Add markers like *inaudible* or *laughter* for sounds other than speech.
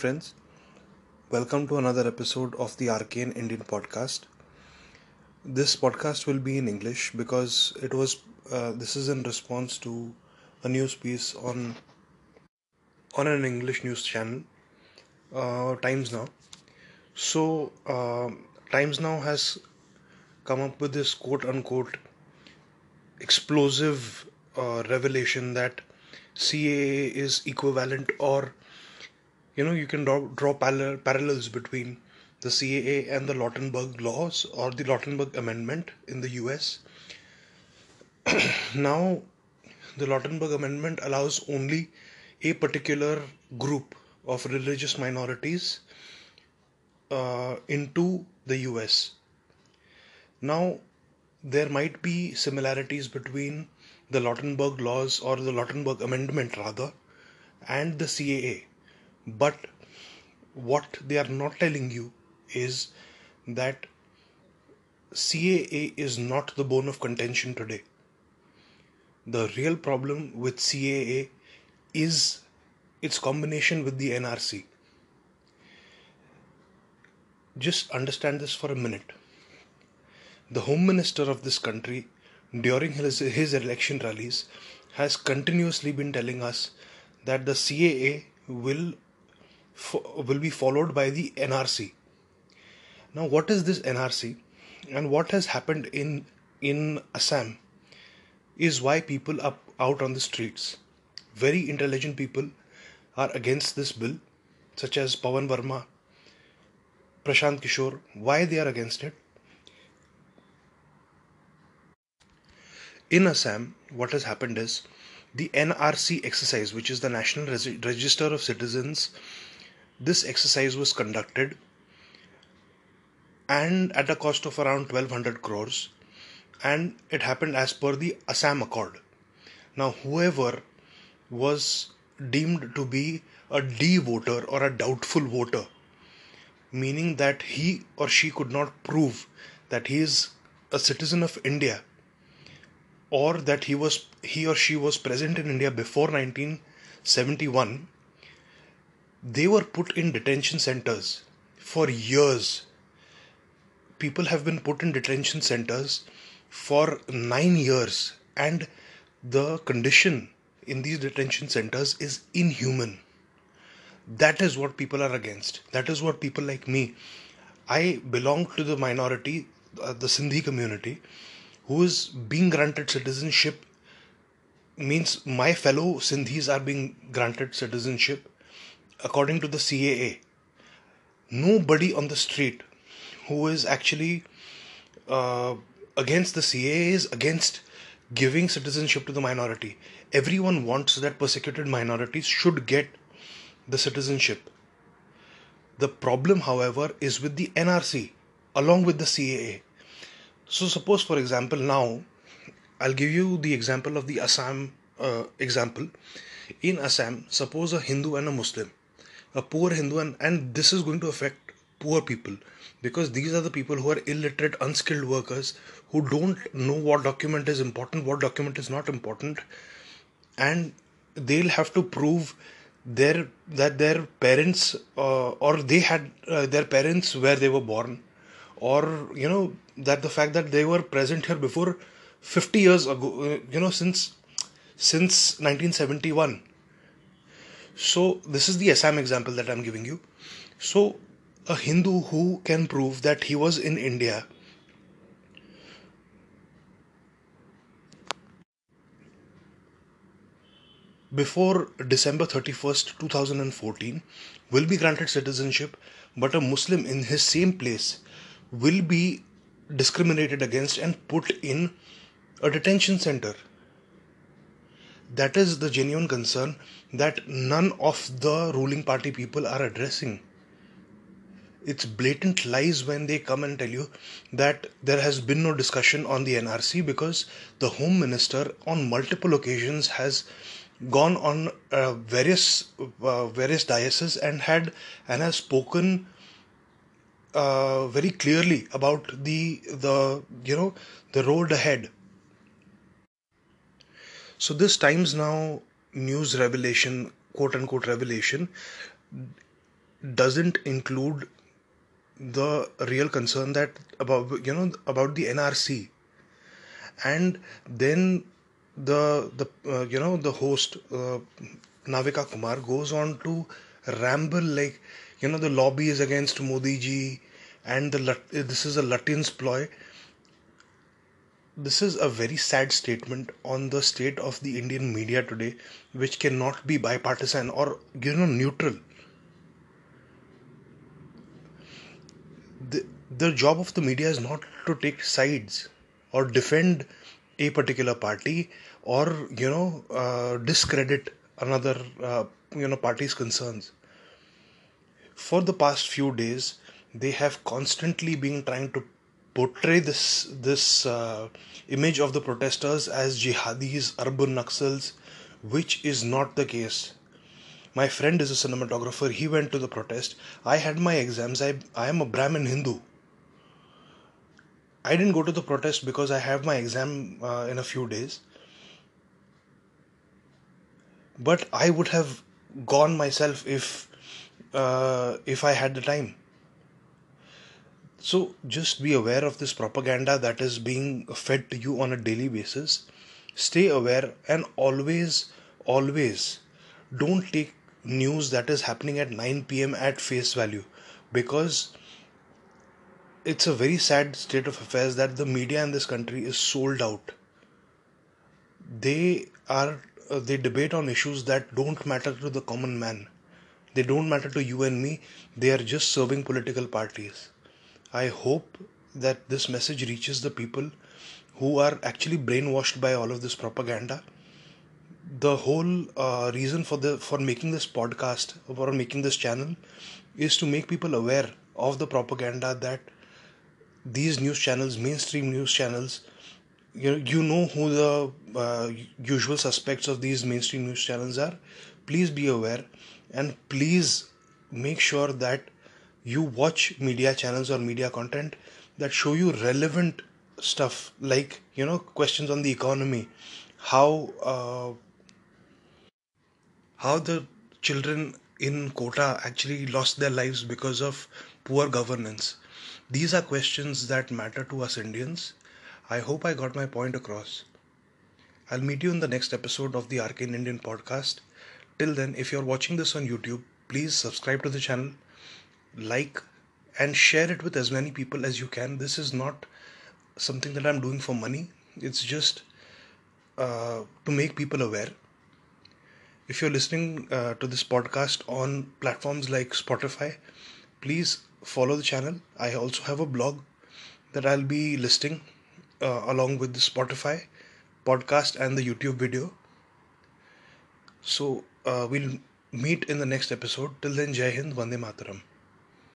friends. Welcome to another episode of the Arcane Indian podcast. This podcast will be in English because it was uh, this is in response to a news piece on on an English news channel, uh, Times Now. So, uh, Times Now has come up with this quote unquote explosive uh, revelation that CAA is equivalent or you know you can draw, draw parallel, parallels between the CAA and the Lautenberg laws or the Lautenberg amendment in the US. *clears throat* now the Lautenberg amendment allows only a particular group of religious minorities uh, into the US. Now there might be similarities between the Lautenberg laws or the Lautenberg amendment rather and the CAA but what they are not telling you is that CAA is not the bone of contention today. The real problem with CAA is its combination with the NRC. Just understand this for a minute. The Home Minister of this country, during his, his election rallies, has continuously been telling us that the CAA will will be followed by the NRC. Now, what is this NRC, and what has happened in in Assam is why people are out on the streets. Very intelligent people are against this bill, such as Pavan Varma, Prashant Kishor. Why they are against it? In Assam, what has happened is the NRC exercise, which is the National Register of Citizens this exercise was conducted and at a cost of around 1200 crores and it happened as per the Assam Accord. Now, whoever was deemed to be a D voter or a doubtful voter, meaning that he or she could not prove that he is a citizen of India or that he was he or she was present in India before 1971 they were put in detention centers for years. People have been put in detention centers for nine years, and the condition in these detention centers is inhuman. That is what people are against. That is what people like me. I belong to the minority, uh, the Sindhi community, who is being granted citizenship means my fellow Sindhis are being granted citizenship according to the CAA, nobody on the street who is actually uh, against the CAA is against giving citizenship to the minority. Everyone wants that persecuted minorities should get the citizenship. The problem, however, is with the NRC along with the CAA. So, suppose, for example, now I'll give you the example of the Assam uh, example. In Assam, suppose a Hindu and a Muslim a poor Hindu, and, and this is going to affect poor people because these are the people who are illiterate, unskilled workers who don't know what document is important, what document is not important, and they'll have to prove their that their parents uh, or they had uh, their parents where they were born or you know that the fact that they were present here before 50 years ago uh, you know since since 1971 so, this is the Assam example that I'm giving you. So, a Hindu who can prove that he was in India before December 31st, 2014 will be granted citizenship, but a Muslim in his same place will be discriminated against and put in a detention center that is the genuine concern that none of the ruling party people are addressing. It's blatant lies when they come and tell you that there has been no discussion on the NRC because the Home Minister on multiple occasions has gone on uh, various uh, various dioceses and had and has spoken uh, very clearly about the the you know the road ahead so this Times Now news revelation, quote unquote revelation, doesn't include the real concern that about you know about the NRC and then the the uh, you know the host uh, Navika Kumar goes on to ramble like you know the lobby is against Modi ji and the this is a Lutyens ploy this is a very sad statement on the state of the Indian media today, which cannot be bipartisan or you know neutral. The, the job of the media is not to take sides or defend a particular party or you know uh, discredit another uh, you know party's concerns. For the past few days, they have constantly been trying to portray this this uh, image of the protesters as jihadis, urban Naxals, which is not the case. My friend is a cinematographer. He went to the protest. I had my exams. I I am a Brahmin Hindu. I didn't go to the protest because I have my exam uh, in a few days. But I would have gone myself if uh, if I had the time. So just be aware of this propaganda that is being fed to you on a daily basis. Stay aware and always, always don't take news that is happening at 9 pm at face value because it's a very sad state of affairs that the media in this country is sold out. They are uh, they debate on issues that don't matter to the common man. They don't matter to you and me. They are just serving political parties. I hope that this message reaches the people who are actually brainwashed by all of this propaganda. The whole uh, reason for the for making this podcast or making this channel is to make people aware of the propaganda that these news channels, mainstream news channels, you know, you know who the uh, usual suspects of these mainstream news channels are. Please be aware and please make sure that you watch media channels or media content that show you relevant stuff like you know questions on the economy how uh, how the children in Kota actually lost their lives because of poor governance. These are questions that matter to us Indians. I hope I got my point across. I'll meet you in the next episode of the Arcane Indian podcast. Till then if you're watching this on YouTube please subscribe to the channel like and share it with as many people as you can. This is not something that I'm doing for money, it's just uh, to make people aware. If you're listening uh, to this podcast on platforms like Spotify, please follow the channel. I also have a blog that I'll be listing uh, along with the Spotify podcast and the YouTube video. So uh, we'll meet in the next episode. Till then, Jai Hind, Vande Mataram.